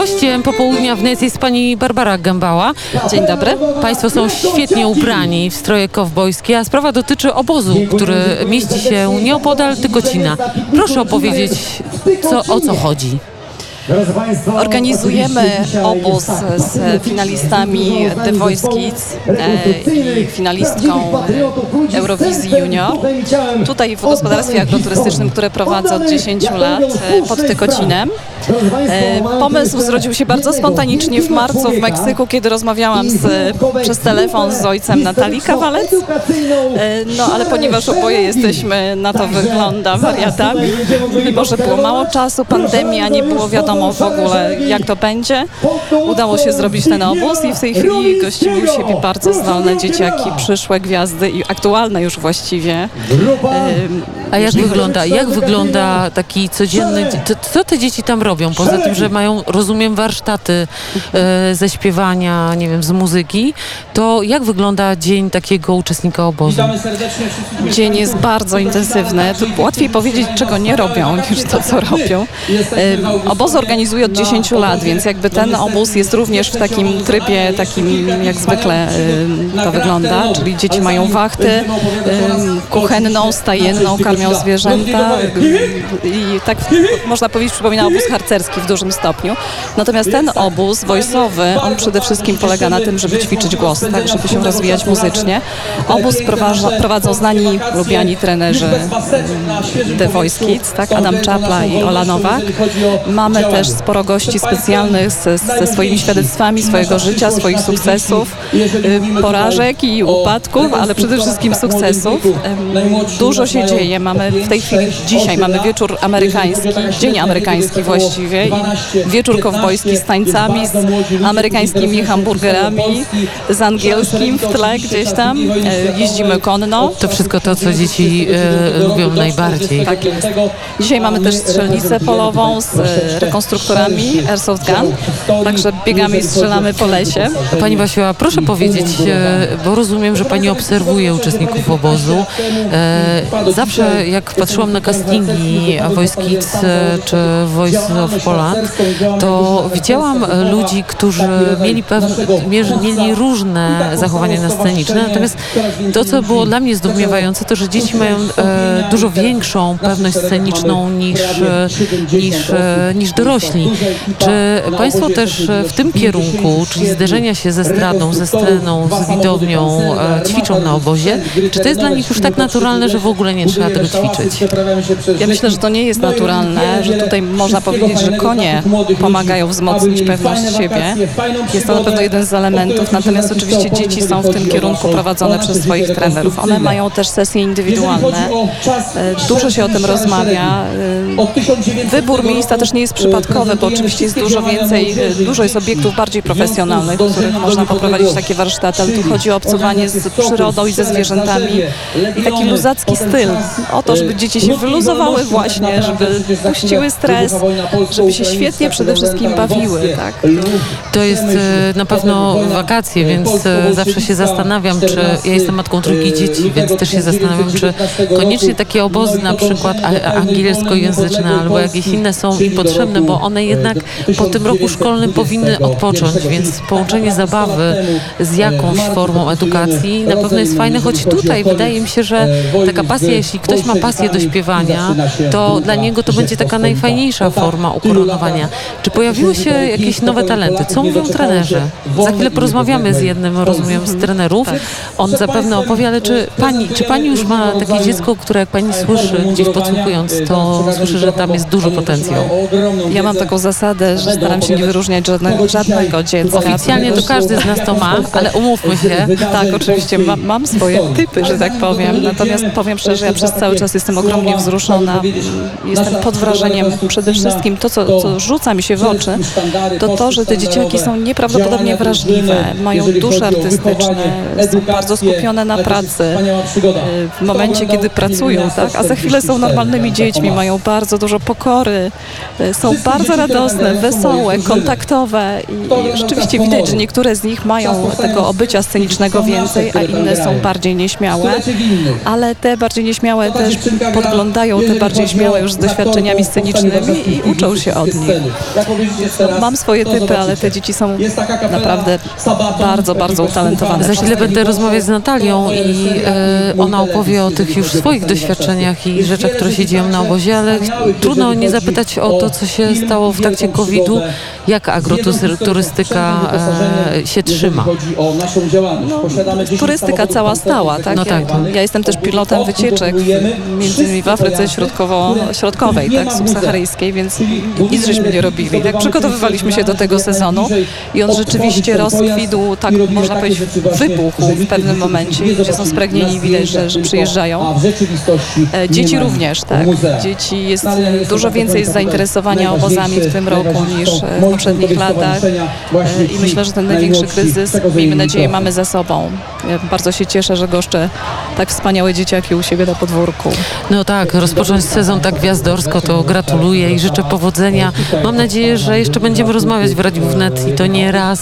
Gościem popołudnia w NES jest pani Barbara Gębała. Dzień dobry. Państwo są świetnie ubrani w stroje kowbojskie, a sprawa dotyczy obozu, który mieści się nieopodal Tykocina. Proszę opowiedzieć, co, o co chodzi. Organizujemy obóz z finalistami The Voice Kids e, i finalistką Eurowizji Junior. Tutaj w gospodarstwie agroturystycznym, które prowadzę od 10 lat e, pod Tykocinem. E, Pomysł zrodził się bardzo spontanicznie w marcu w Meksyku, kiedy rozmawiałam z, przez telefon z ojcem Natalii Kawalec. No ale ponieważ oboje jesteśmy, na to wygląda, wariatami, mimo że było mało czasu, pandemia, nie było wiadomo w ogóle jak to będzie, udało się zrobić ten obóz i w tej chwili gościmy u siebie bardzo zdolne dzieciaki, przyszłe gwiazdy i aktualne już właściwie. A jak wygląda, jak wygląda taki codzienny, co, co te dzieci tam robią? Poza tym, że mają, rozumiem, warsztaty e, ze śpiewania, nie wiem, z muzyki, to jak wygląda dzień takiego uczestnika obozu? Dzień jest bardzo intensywny. Tu łatwiej powiedzieć, czego nie robią, niż to, co robią. E, Obozy organizuję od 10 lat, więc jakby ten obóz jest również w takim trybie, takim jak zwykle to wygląda, czyli dzieci mają wachty kuchenną, stajenną, karmią zwierzęta i tak można powiedzieć przypomina obóz harcerski w dużym stopniu. Natomiast ten obóz wojskowy, on przede wszystkim polega na tym, żeby ćwiczyć głos, tak, żeby się rozwijać muzycznie. Obóz prowadzą znani, lubiani trenerzy The Voice Kids, tak, Adam Czapla i Ola Nowak. Mamy też sporo gości specjalnych ze, ze swoimi świadectwami swojego życia, swoich sukcesów, y, porażek i upadków, ale przede wszystkim sukcesów. Dużo się dzieje. Mamy w tej chwili, dzisiaj mamy wieczór amerykański, dzień amerykański właściwie i wieczór kowbojski z tańcami, z amerykańskimi hamburgerami, z angielskim w tle gdzieś tam. E, Jeździmy konno. To wszystko to, co dzieci e, lubią najbardziej. Tak jest. Dzisiaj mamy też strzelnicę polową z e, rekonstruktorami Airsoft Gun, także biegamy i strzelamy po lesie. Pani Basiła, proszę powiedzieć, e, bo rozumiem, że Pani obserwuje uczestników obozu. E, Zawsze jak patrzyłam na castingi Voice Kids e, czy Voice of Poland, to widziałam ludzi, którzy mieli, mieli różne zachowania na sceniczne, natomiast to, co było dla mnie zdumiewające, to, że dzieci mają dużo większą pewność sceniczną niż, niż, niż Czy Państwo też w tym kierunku, czyli zderzenia się ze stradą, ze sceną, z widownią, e, ćwiczą na obozie? Czy to jest dla nich już tak naturalne, że w ogóle nie trzeba tego ćwiczyć? Ja myślę, że to nie jest naturalne, że tutaj można powiedzieć, że konie pomagają wzmocnić pewność siebie. Jest to na pewno jeden z elementów, natomiast oczywiście dzieci są w tym kierunku prowadzone przez swoich trenerów. One mają też sesje indywidualne. E, Dużo się o tym rozmawia. E, Wybór miejsca też nie jest przypadkowy, bo oczywiście jest dużo więcej, dużo jest obiektów bardziej profesjonalnych, w których można poprowadzić takie warsztaty, ale tu chodzi o obcowanie z przyrodą i ze zwierzętami i taki luzacki styl. O to, żeby dzieci się wyluzowały właśnie, żeby puściły stres, żeby się świetnie przede wszystkim bawiły. Tak? To jest e, na pewno wakacje, więc e, zawsze się zastanawiam, czy ja jestem matką trójki dzieci, więc też się zastanawiam, czy koniecznie takie obozy na przykład angielskojęzyczne albo jakieś inne są potrzebne, bo one jednak po tym roku szkolnym powinny odpocząć, więc połączenie zabawy z jakąś formą edukacji na pewno jest fajne, choć tutaj wydaje mi się, że taka pasja, jeśli ktoś ma pasję do śpiewania, to dla niego to będzie taka najfajniejsza forma ukoronowania. Czy pojawiły się jakieś nowe talenty? Co mówią trenerzy? Za chwilę porozmawiamy z jednym, rozumiem, z trenerów. On zapewne opowie, ale czy pani, czy pani już ma takie dziecko, które jak pani słyszy, gdzieś podsłuchując, to słyszy, że tam jest duży potencjał? Ja mam taką zasadę, że staram się nie wyróżniać żadnego, żadnego dziecka. Oficjalnie to każdy z nas to ma, ale umówmy się. Tak, oczywiście mam, mam swoje typy, że tak powiem. Natomiast powiem szczerze, ja przez cały czas jestem ogromnie wzruszona. Jestem pod wrażeniem przede wszystkim to, co, co rzuca mi się w oczy, to to, że te dzieciaki są nieprawdopodobnie wrażliwe, mają dusze artystyczne, są bardzo skupione na pracy w momencie, kiedy pracują, tak? a za chwilę są normalnymi dziećmi, mają bardzo dużo pokory, są bardzo radosne, wesołe, kontaktowe i rzeczywiście widać, że niektóre z nich mają tego obycia scenicznego więcej, a inne są bardziej nieśmiałe, ale te bardziej nieśmiałe też podglądają te bardziej śmiałe już z doświadczeniami scenicznymi i uczą się od nich. Mam swoje typy, ale te dzieci są naprawdę bardzo, bardzo utalentowane. Za chwilę będę rozmawiać z Natalią i e, ona opowie o tych już swoich doświadczeniach i rzeczach, które się dzieją na obozie, ale trudno nie zapytać o to, co się stało w trakcie COVID-u, jak agroturystyka e, się trzyma. Turystyka cała stała, tak? No tak. Ja jestem też pilotem wycieczek, między innymi w Afryce Środkowo, Środkowej, tak, subsaharyjskiej, więc nic żeśmy nie robili. Tak przygotowywaliśmy się do tego sezonu i on rzeczywiście rozkwitł, tak można powiedzieć, wybuchł w pewnym momencie. Ludzie są spragnieni, widać, że, że przyjeżdżają. E, Dzieci również, tak. Dzieci jest dużo więcej zainteresowania obozami w tym roku niż w poprzednich latach i myślę, że ten największy kryzys, miejmy nadzieję, mamy za sobą. Ja bardzo się cieszę, że goszczę tak wspaniałe dzieciaki u siebie na podwórku. No tak, rozpocząć sezon tak gwiazdorsko, to gratuluję i życzę powodzenia. Mam nadzieję, że jeszcze będziemy rozmawiać w Radiu Wnet i to nie raz,